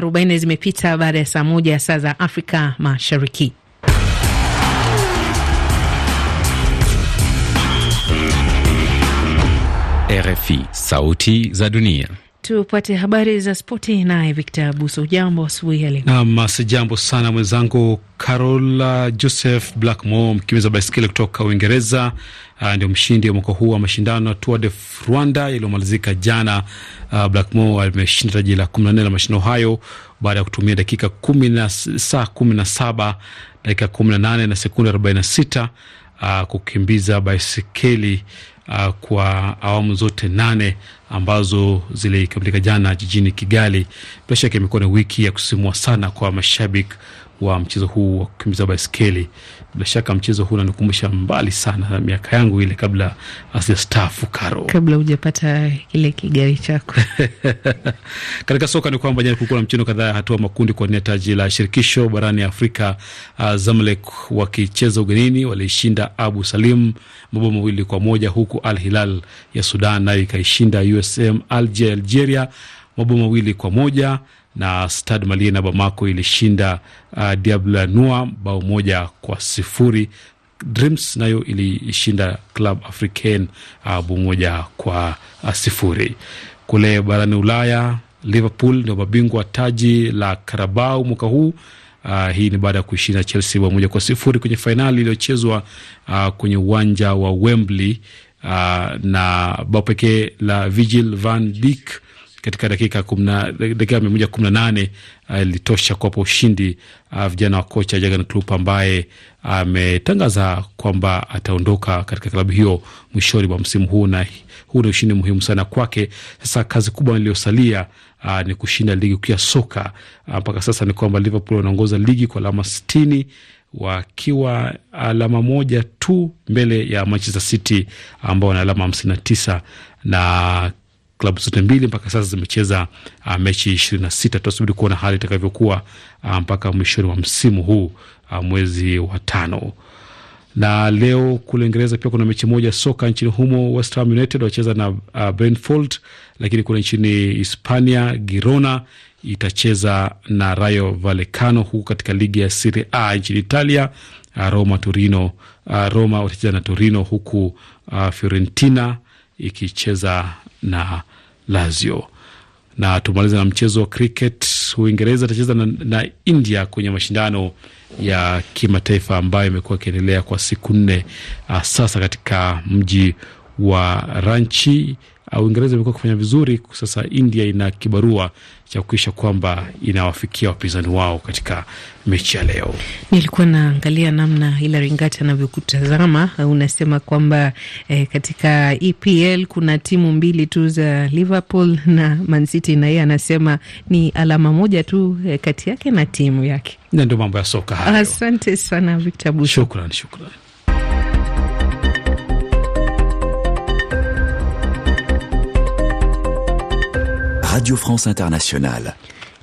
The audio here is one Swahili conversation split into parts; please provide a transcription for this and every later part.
dakika 40 zimepita baada ya saa moja saa za Afrika Mashariki. RFI, sauti za dunia. Tupate habari za spoti naye Victor Abuso. Jambo asubuhi ya leo. Nam, sijambo sana mwenzangu Carola Joseph Blackmore, mkimbiza baiskeli kutoka Uingereza, uh, ndio mshindi wa mwaka huu wa mashindano ya Tour de Rwanda yaliyomalizika jana. Uh, Blackmore ameshinda taji la kumi na nne la mashindano hayo baada ya kutumia dakika kumi na saa kumi na saba dakika kumi na nane na sekunde arobaini na sita uh, kukimbiza baiskeli uh, kwa awamu zote nane ambazo zilikamilika jana jijini Kigali. Bila shaka imekuwa ni wiki ya kusisimua sana kwa mashabiki wa mchezo huu wa kukimbiza baiskeli. Bila shaka mchezo huu unanikumbusha mbali sana na miaka yangu ile kabla asijastaafu Karo, kabla hujapata kile kigari chako. Katika soka ni kwamba jana kulikuwa na mchezo kadhaa hatua makundi kwa nia taji la shirikisho barani Afrika. Uh, Zamalek wakicheza ugenini walishinda Abu Salim mabao mawili kwa moja huku Al Hilal ya Sudan nayo ikaishinda USM Alger Algeria mabao mawili kwa moja na Stade Malien na Bamako ilishinda uh, Diable Noir bao moja kwa sifuri. Dreams nayo ilishinda Club Africain uh, bao moja kwa uh, sifuri. Kule barani Ulaya, Liverpool ndio mabingwa taji la Karabao mwaka huu. Uh, hii ni baada ya kuishinda Chelsea bao moja kwa sifuri kwenye fainali iliyochezwa uh, kwenye uwanja wa Wembley uh, na bao pekee la Virgil van Dijk katika dakika dakika mia moja kumi na nane ilitosha uh, kuwapa ushindi uh, vijana wa kocha Jurgen Klopp ambaye ametangaza uh, kwamba ataondoka katika klabu hiyo mwishoni mwa msimu huu, na huu ni ushindi muhimu sana kwake. Sasa kazi kubwa iliyosalia uh, ni kushinda ligi kuu ya soka mpaka uh, sasa ni kwamba Liverpool wanaongoza ligi kwa alama sitini wakiwa alama moja tu mbele ya Manchester City ambao wana alama hamsini na tisa na klabu zote mbili mpaka sasa zimecheza uh, mechi ishirini na sita. Tutasubiri kuona hali itakavyokuwa uh, mpaka mwishoni wa msimu huu uh, mwezi wa tano. Na leo kule Uingereza pia kuna mechi moja soka nchini humo. West Ham United wacheza na uh, Brentford, lakini kule nchini Hispania Girona itacheza na Rayo Vallecano, huku katika ligi ya Serie A nchini Italia uh, Roma Torino, uh, Roma watacheza na Torino, huku uh, Fiorentina ikicheza na Lazio. Na tumaliza na mchezo wa cricket. Uingereza itacheza na, na India kwenye mashindano ya kimataifa ambayo imekuwa ikiendelea kwa siku nne uh, sasa katika mji wa Ranchi. Uingereza imekuwa kufanya vizuri. Sasa India ina kibarua cha kuisha kwamba inawafikia wapinzani wao katika mechi ya leo. Nilikuwa naangalia namna Hilary Ngati anavyokutazama. Unasema kwamba eh, katika EPL kuna timu mbili tu za Liverpool na Man City, na yeye anasema ni alama moja tu eh, kati yake na timu yake. Na ndio mambo ya soka hayo. Asante sana Victor Buso. Shukran, shukran. Radio France Internationale.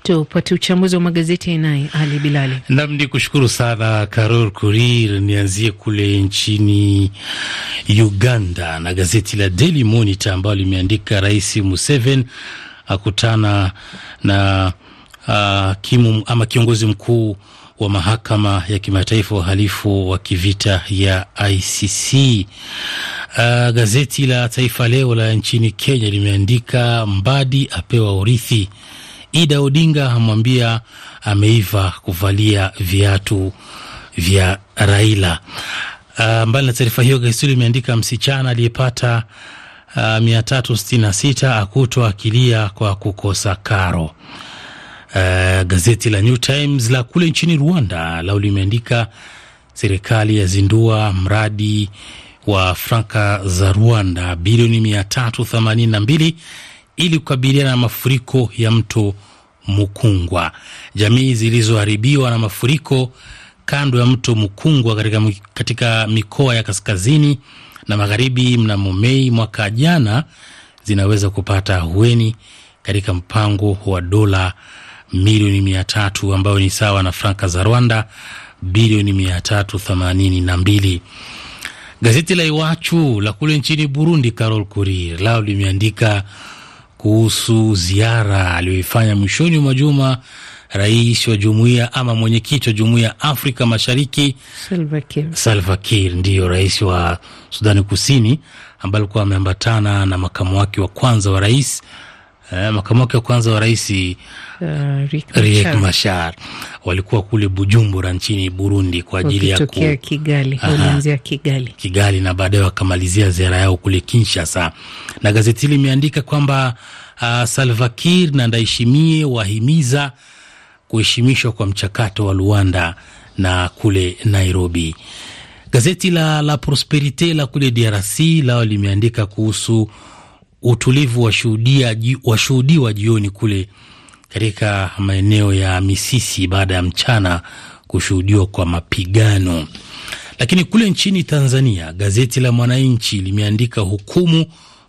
Tupate uchambuzi wa magazeti naye Ali Bilali. Nam ni kushukuru sana Carol Kurir. Nianzie kule nchini Uganda na gazeti la Daily Monitor ambalo limeandika Rais Museveni akutana na uh, kimu, ama kiongozi mkuu wa mahakama ya kimataifa uhalifu wa kivita ya ICC. Uh, gazeti la Taifa Leo la nchini Kenya limeandika Mbadi apewa urithi. Ida Odinga amwambia ameiva kuvalia viatu vya Raila. Uh, mbali na taarifa hiyo, gazeti limeandika msichana aliyepata uh, mia tatu sitini na sita akutwa akilia kwa kukosa karo. Uh, gazeti la New Times la kule nchini Rwanda lao limeandika serikali yazindua mradi wa franka za Rwanda bilioni mia tatu themanini na mbili ili kukabiliana na mafuriko ya mto Mukungwa. Jamii zilizoharibiwa na mafuriko kando ya mto Mukungwa katika, katika mikoa ya kaskazini na magharibi mnamo Mei mwaka jana zinaweza kupata ahueni katika mpango wa dola milioni mia tatu ambayo ni sawa na franka za Rwanda bilioni mia tatu themanini na mbili. Gazeti la Iwachu la kule nchini Burundi, Carol Kurir lao limeandika kuhusu ziara aliyoifanya mwishoni mwa juma rais wa jumuiya ama mwenyekiti wa jumuiya ya Afrika Mashariki Salva Kiir. Salva Kiir, ndiyo rais wa Sudani Kusini, ambaye alikuwa ameambatana na makamu wake wa kwanza wa rais eh, makamu wake wa kwanza wa rais Uh, Riek Riek. Machar walikuwa kule Bujumbura nchini Burundi kwa ajili ya ku, Kigali, Aha. Kigali. Kigali na baadaye wakamalizia ziara yao kule Kinshasa. Na gazeti hili limeandika kwamba uh, Salva Kiir na Ndayishimiye wahimiza kuheshimishwa kwa mchakato wa Luanda na kule Nairobi. Gazeti la, la Prosperite la kule DRC lao limeandika kuhusu utulivu washuhudiwa jioni kule katika maeneo ya Misisi baada ya mchana kushuhudiwa kwa mapigano. Lakini kule nchini Tanzania, gazeti la Mwananchi limeandika hukumu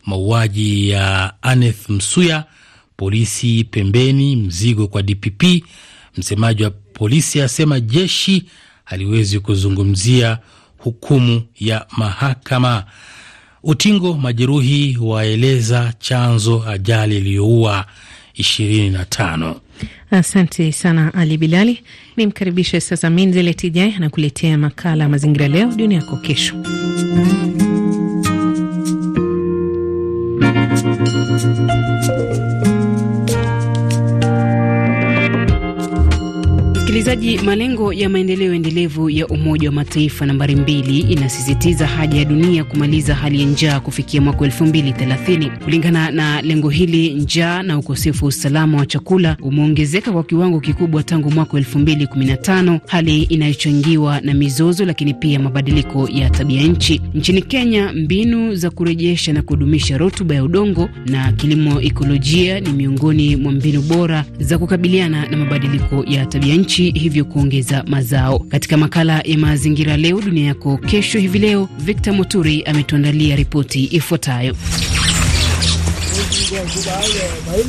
mauaji ya Aneth Msuya, polisi pembeni, mzigo kwa DPP. Msemaji wa polisi asema jeshi haliwezi kuzungumzia hukumu ya mahakama. Utingo majeruhi waeleza chanzo ajali iliyoua ishirini na tano. Asante sana Ali Bilali. Ni mkaribishe sasa Minzele Tijai anakuletea makala ya mazingira leo dunia yako kesho. Msikilizaji, malengo ya maendeleo endelevu ya Umoja wa Mataifa nambari mbili inasisitiza haja ya dunia kumaliza hali ya njaa kufikia mwaka elfu mbili thelathini. Kulingana na lengo hili, njaa na ukosefu wa usalama wa chakula umeongezeka kwa kiwango kikubwa tangu mwaka elfu mbili kumi na tano, hali inayochangiwa na mizozo, lakini pia mabadiliko ya tabia nchi. Nchini Kenya, mbinu za kurejesha na kudumisha rutuba ya udongo na kilimo ekolojia ni miongoni mwa mbinu bora za kukabiliana na mabadiliko ya tabia nchi hivyo kuongeza mazao. Katika makala ya mazingira leo dunia yako kesho, hivi leo Victor Moturi ametuandalia ripoti ifuatayo.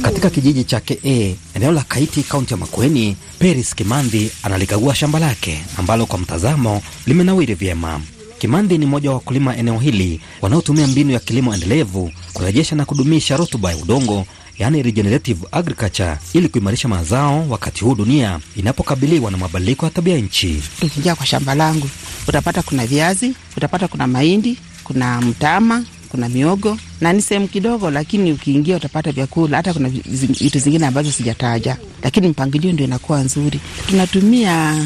Katika kijiji cha Ke eneo la Kaiti, kaunti ya Makueni, Peris Kimandhi analikagua shamba lake ambalo kwa mtazamo limenawiri vyema. Kimandhi ni mmoja wa wakulima eneo hili wanaotumia mbinu ya kilimo endelevu kurejesha na kudumisha rutuba ya udongo yaani regenerative agriculture ili kuimarisha mazao wakati huu dunia inapokabiliwa na mabadiliko ya tabia nchi. Ukiingia kwa shamba langu utapata kuna viazi, utapata kuna mahindi, kuna mtama, kuna miogo na ni sehemu kidogo, lakini ukiingia utapata vyakula. Hata kuna vitu zingine ambazo sijataja, lakini mpangilio ndio inakuwa nzuri. Tunatumia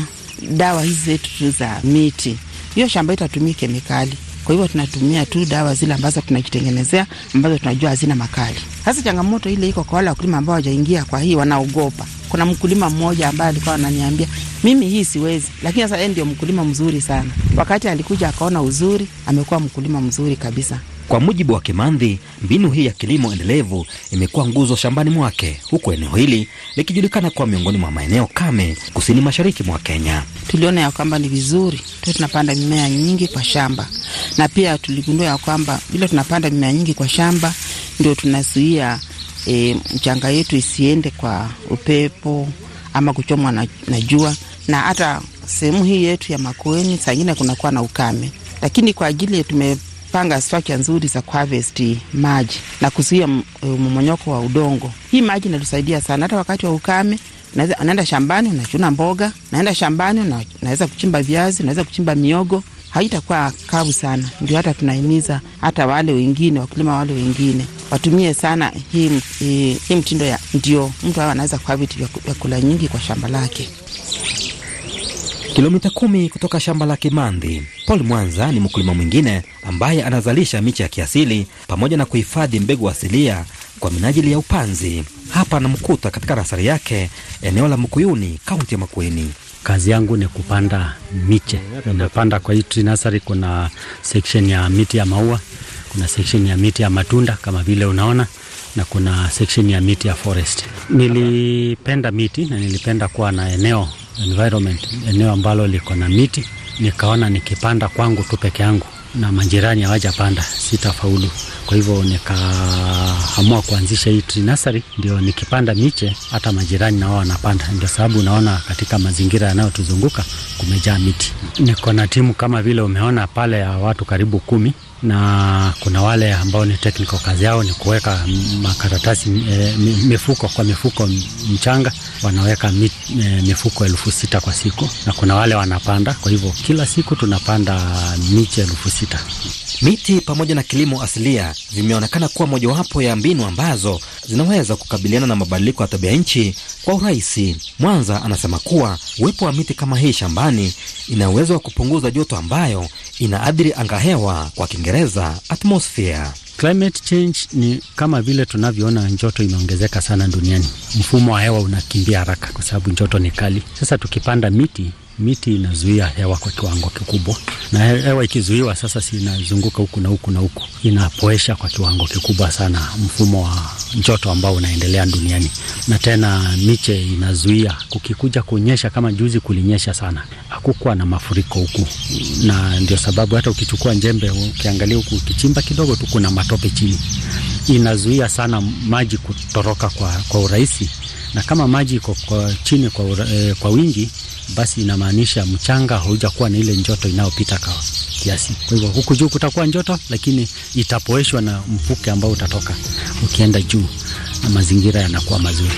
dawa hizi zetu za miti, hiyo shamba itatumia kemikali kwa hivyo tunatumia tu dawa zile ambazo tunajitengenezea ambazo tunajua hazina makali. Sasa changamoto ile iko kwa wale wakulima ambao hawajaingia kwa hii, wanaogopa. Kuna mkulima mmoja ambaye alikuwa ananiambia mimi hii siwezi, lakini sasa yeye ndio mkulima mzuri sana. Wakati alikuja akaona uzuri, amekuwa mkulima mzuri kabisa. Kwa mujibu wa Kimandhi, mbinu hii ya kilimo endelevu imekuwa nguzo shambani mwake, huku eneo hili likijulikana kuwa miongoni mwa maeneo kame kusini mashariki mwa Kenya. Tuliona ya kwamba ni vizuri tuwe tunapanda mimea nyingi kwa shamba, na pia tuligundua ya kwamba bila tunapanda mimea nyingi kwa shamba ndio tunazuia e, mchanga yetu isiende kwa upepo ama kuchomwa na, na jua, na hata sehemu hii yetu ya Makueni saa ingine kunakuwa na ukame, lakini kwa ajili tume panga structure nzuri za kuharvest maji na kuzuia mmonyoko wa udongo. Hii maji inatusaidia sana, hata wakati wa ukame naenda shambani unachuna mboga, naenda shambani naweza kuchimba viazi, naweza kuchimba miogo, haitakuwa kavu sana. Ndio hata tunahimiza hata wale wengine wakulima wale wengine watumie sana hii, hii, hii mtindo ya ndio mtu awe anaweza kuharvest vyakula nyingi kwa shamba lake. Kilomita kumi kutoka shamba la Kimandhi, Paul Mwanza ni mkulima mwingine ambaye anazalisha miche ya kiasili pamoja na kuhifadhi mbegu asilia kwa minajili ya upanzi. Hapa anamkuta katika nasari yake eneo la Mkuyuni, kaunti ya Makueni. Kazi yangu ni kupanda miche. Napanda kwa hii tree nursery, kuna section ya miti ya maua, kuna section ya miti ya matunda kama vile unaona na kuna section ya miti ya forest. Nilipenda miti na nilipenda kuwa na eneo environment, eneo ambalo liko na miti. Nikaona nikipanda kwangu tu peke yangu na majirani hawajapanda sitafaulu. Kwa hivyo nikaamua kuanzisha hii tree nursery, ndio nikipanda miche hata majirani nao wanapanda. Ndio sababu unaona katika mazingira yanayotuzunguka kumejaa miti. Niko na timu kama vile umeona pale ya watu karibu kumi na kuna wale ambao ni technical, kazi yao ni kuweka makaratasi e, mifuko kwa mifuko mchanga, wanaweka mi, e, mifuko elfu sita kwa siku, na kuna wale wanapanda. Kwa hivyo kila siku tunapanda miche elfu sita. Miti pamoja na kilimo asilia vimeonekana kuwa mojawapo ya mbinu ambazo zinaweza kukabiliana na mabadiliko ya tabia nchi kwa urahisi. Mwanza anasema kuwa uwepo wa miti kama hii shambani ina uwezo wa kupunguza joto ambayo inaathiri angahewa, kwa Kiingereza atmosphere. Climate change ni kama vile tunavyoona joto imeongezeka sana duniani, mfumo wa hewa unakimbia haraka kwa sababu joto ni kali. Sasa tukipanda miti miti inazuia hewa kwa kiwango kikubwa, na hewa ikizuiwa sasa, si inazunguka huku na huku na huku, inapoesha kwa kiwango kikubwa sana mfumo wa joto ambao unaendelea duniani. Na tena miche inazuia, kukikuja kunyesha, kama juzi kulinyesha sana, hakukuwa na mafuriko huku, na ndio sababu hata ukichukua njembe ukiangalia huku, ukichimba kidogo tu, kuna matope chini, inazuia sana maji kutoroka kwa, kwa urahisi na kama maji iko kwa chini kwa, eh, kwa wingi basi inamaanisha mchanga haujakuwa na ile njoto inayopita kwa kiasi. Kwa hivyo huku juu kutakuwa njoto, lakini itapoeshwa na mvuke ambao utatoka ukienda juu, na mazingira yanakuwa mazuri.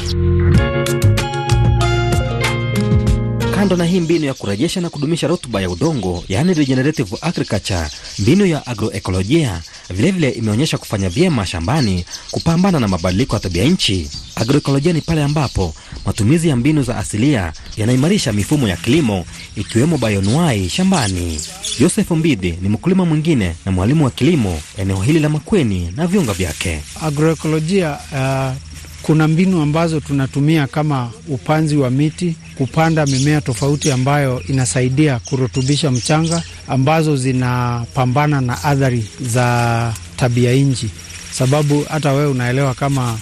Kando na hii mbinu ya kurejesha na kudumisha rutuba ya udongo, yaani regenerative agriculture, mbinu ya agroekolojia vilevile imeonyesha kufanya vyema shambani kupambana na mabadiliko ya tabia nchi. Agroekolojia ni pale ambapo matumizi ya mbinu za asilia yanaimarisha mifumo ya kilimo ikiwemo bayonuai shambani. Joseph Mbidi ni mkulima mwingine na mwalimu wa kilimo eneo hili la Makweni na viunga vyake. Agroekolojia uh, kuna mbinu ambazo tunatumia kama upanzi wa miti, kupanda mimea tofauti ambayo inasaidia kurutubisha mchanga, ambazo zinapambana na athari za tabia nchi, sababu hata wewe unaelewa kama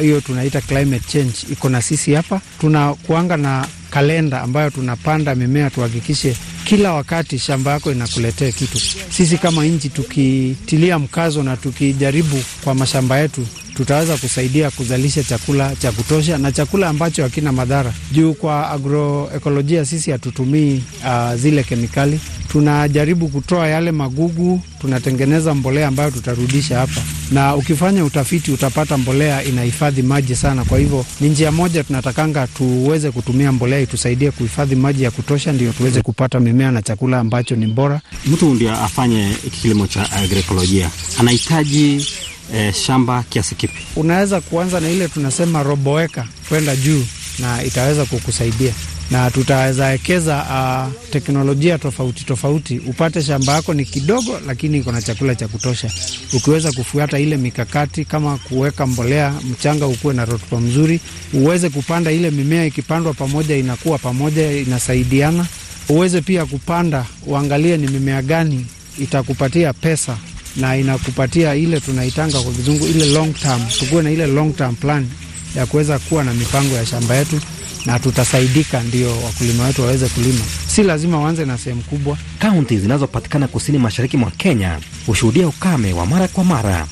hiyo uh, tunaita climate change iko na sisi hapa. Tunakuanga na kalenda ambayo tunapanda mimea, tuhakikishe kila wakati shamba yako inakuletea kitu. Sisi kama nchi tukitilia mkazo na tukijaribu kwa mashamba yetu tutaweza kusaidia kuzalisha chakula cha kutosha na chakula ambacho hakina madhara. Juu kwa agroekolojia sisi hatutumii uh, zile kemikali, tunajaribu kutoa yale magugu, tunatengeneza mbolea ambayo tutarudisha hapa, na ukifanya utafiti utapata mbolea inahifadhi maji sana. Kwa hivyo ni njia moja tunatakanga tuweze kutumia mbolea itusaidie kuhifadhi maji ya kutosha, ndio tuweze kupata mimea na chakula ambacho ni bora. Mtu ndio afanye kilimo cha agroekolojia anahitaji E, shamba kiasi kipi? Unaweza kuanza na ile tunasema roboeka kwenda juu, na itaweza kukusaidia na tutaweza wekeza uh, teknolojia tofauti tofauti, upate shamba yako ni kidogo, lakini iko na chakula cha kutosha. Ukiweza kufuata ile mikakati kama kuweka mbolea, mchanga ukuwe na rutuba mzuri, uweze kupanda ile mimea, ikipandwa pamoja inakuwa pamoja, inasaidiana. Uweze pia kupanda, uangalie ni mimea gani itakupatia pesa na inakupatia ile tunaitanga kwa kizungu ile long term. Tukuwe na ile long term plan ya kuweza kuwa na mipango ya shamba yetu, na tutasaidika, ndio wakulima wetu waweze kulima. Si lazima waanze na sehemu kubwa. Kaunti zinazopatikana kusini mashariki mwa Kenya hushuhudia ukame wa mara kwa mara.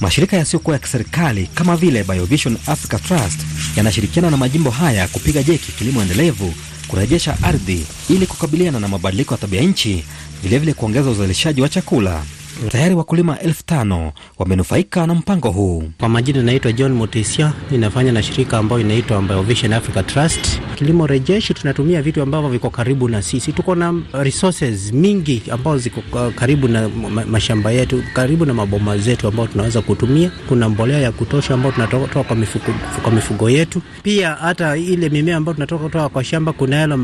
Mashirika yasiyokuwa ya kiserikali kama vile Biovision Africa Trust yanashirikiana na majimbo haya kupiga jeki kilimo endelevu, kurejesha ardhi ili kukabiliana na mabadiliko ya tabia nchi, vilevile kuongeza uzalishaji wa chakula. Tayari wakulima elfu tano wamenufaika na mpango huu. Kwa majina inaitwa John Motesia, ninafanya na shirika ambayo inaitwa Biovision Africa Trust. Kilimo rejeshi, tunatumia vitu ambavyo viko karibu na sisi. Tuko na resources mingi ambazo ziko karibu na mashamba yetu, karibu na maboma zetu, ambao tunaweza kutumia. Kuna mbolea ya kutosha ambao tunatoa kwa mifugo, kwa mifugo yetu. Pia hata ile mimea ambayo tunatoka kwa shamba, kuna yale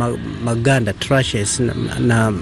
maganda trashes na, na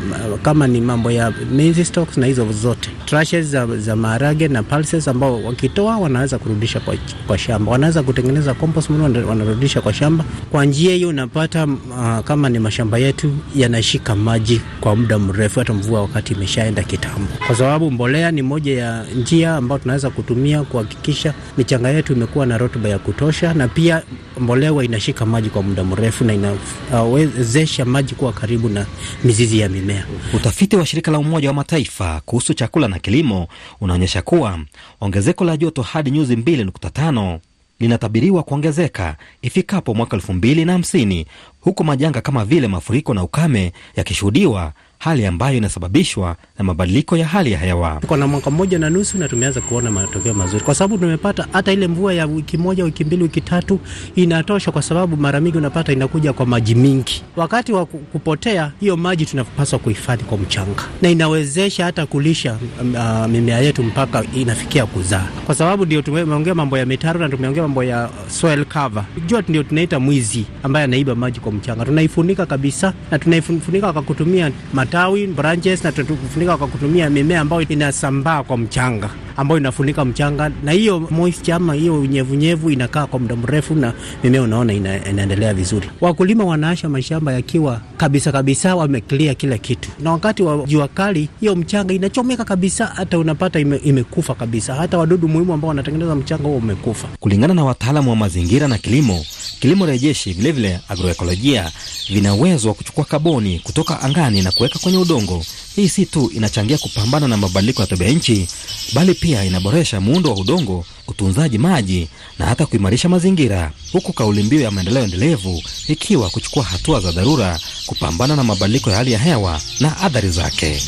kama ni mambo ya maize stalks na hizo zote trashes za, za maharage na pulses ambao wakitoa wanaweza kurudisha kwa, kwa shamba, wanaweza kutengeneza compost manure, wanarudisha kwa shamba. Kwa njia hiyo unapata uh, kama ni mashamba yetu yanashika maji kwa muda mrefu, hata mvua wakati imeshaenda kitambo, kwa sababu mbolea ni moja ya njia ambayo tunaweza kutumia kuhakikisha michanga yetu imekuwa na rutuba ya kutosha, na pia mbolea inashika maji kwa muda mrefu na inawezesha uh, maji kuwa karibu na mizizi ya mimea. Utafiti wa shirika la Umoja wa Mataifa kuhusu chakula na kilimo unaonyesha kuwa ongezeko la joto hadi nyuzi 2.5 linatabiriwa kuongezeka ifikapo mwaka elfu mbili na hamsini huku majanga kama vile mafuriko na ukame yakishuhudiwa hali ambayo inasababishwa na mabadiliko ya hali ya hewa. Tuko na mwaka mmoja na nusu na tumeanza kuona matokeo mazuri, kwa sababu tumepata hata ile mvua ya wiki moja, wiki mbili, wiki tatu inatosha, kwa sababu mara mingi unapata inakuja kwa maji mingi. Wakati wa kupotea hiyo maji tunapaswa kuhifadhi kwa mchanga, na inawezesha hata kulisha uh, mimea yetu mpaka inafikia kuzaa, kwa sababu ndio tumeongea mambo ya mitaro na tumeongea mambo ya soil cover. Jua ndio tunaita mwizi ambaye anaiba maji kwa mchanga, tunaifunika kabisa na tunaifunika kwa kutumia matawi branches, na tunafunika kwa kutumia mimea ambayo inasambaa kwa mchanga ambayo inafunika mchanga, na hiyo moisture ama hiyo unyevunyevu inakaa kwa muda mrefu, na mimea unaona ina, inaendelea vizuri. Wakulima wanaasha mashamba yakiwa kabisa kabisa wameclear kila kitu, na wakati wa jua kali hiyo mchanga inachomeka kabisa, hata unapata ime, imekufa kabisa, hata wadudu muhimu ambao wanatengeneza mchanga huo umekufa. Kulingana na wataalamu wa mazingira na kilimo, kilimo rejeshi vilevile agroekolojia vina uwezo wa kuchukua kaboni kutoka angani na kuweka kwenye udongo. Hii si tu inachangia kupambana na mabadiliko ya tabia nchi, bali pia inaboresha muundo wa udongo, utunzaji maji na hata kuimarisha mazingira, huku kauli mbiu ya maendeleo endelevu ikiwa kuchukua hatua za dharura kupambana na mabadiliko ya hali ya hewa na athari zake.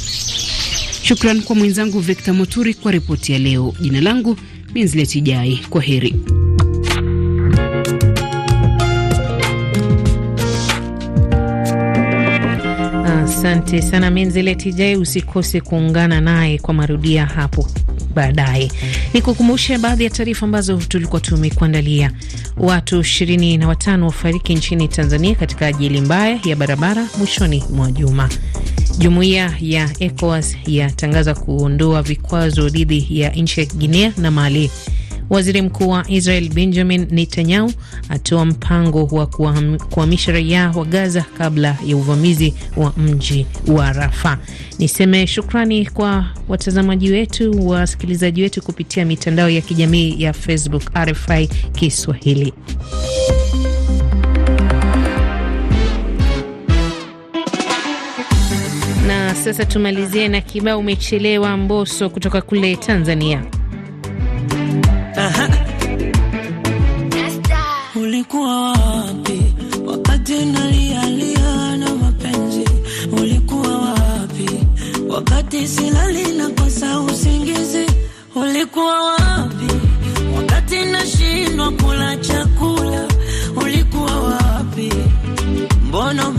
Shukran kwa mwenzangu Victor Moturi kwa ripoti ya leo. Jina langu Minzleti Jai, kwa heri. Asante sana Menzileti Jai, usikose kuungana naye kwa marudia hapo baadaye. Ni kukumbushe baadhi ya taarifa ambazo tulikuwa tumekuandalia. Watu ishirini na watano wafariki nchini Tanzania katika ajali mbaya ya barabara mwishoni mwa juma. Jumuiya ya ECOWAS yatangaza kuondoa vikwazo dhidi ya nchi ya Guinea na Mali. Waziri Mkuu wa Israel Benjamin Netanyahu atoa mpango wa kuhamisha raia wa Gaza kabla ya uvamizi wa mji wa Rafa. Niseme shukrani kwa watazamaji wetu, wasikilizaji wetu kupitia mitandao ya kijamii ya Facebook RFI Kiswahili. Na sasa tumalizie na kibao umechelewa Mboso kutoka kule Tanzania. Ulikuwa wapi wakati nashindwa kula chakula? Ulikuwa wapi? Mbona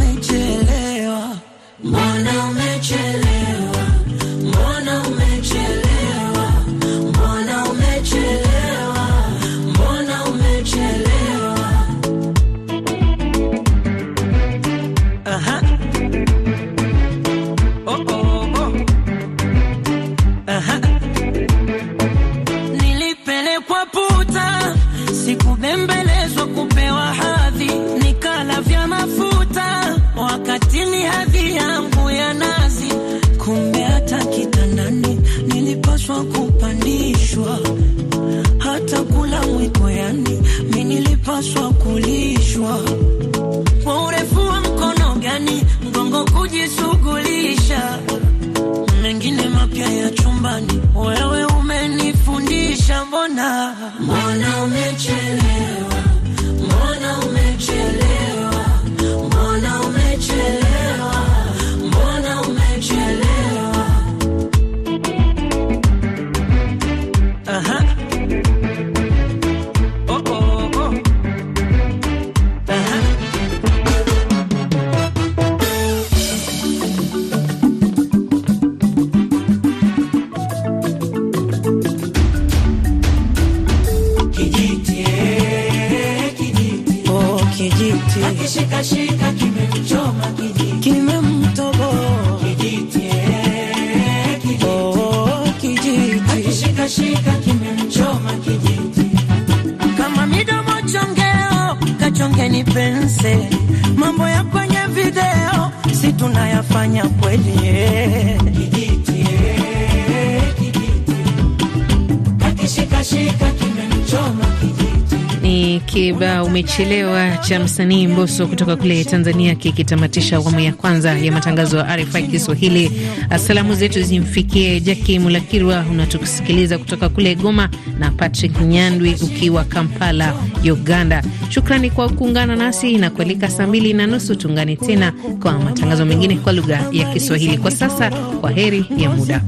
nilipaswa kupandishwa, hata kula mwiko, yani mi nilipaswa kulishwa. Kwa urefu wa mkono gani mgongo kujisugulisha, mengine mapya ya chumbani, wewe umenifundisha. Mbona? Mbona umechelewa, mbona umechelewa, Ni kibao umechelewa cha msanii Mbosso kutoka kule Tanzania, kikitamatisha awamu ya kwanza ya matangazo ya RFI Kiswahili. Salamu zetu zimfikie Jaki Mulakirwa, unatusikiliza kutoka kule Goma, na Patrick Nyandwi ukiwa Kampala, Uganda. Shukrani kwa kuungana nasi na kualika saa mbili na nusu tuungane tena kwa matangazo mengine kwa lugha ya Kiswahili. Kwa sasa, kwa heri ya muda.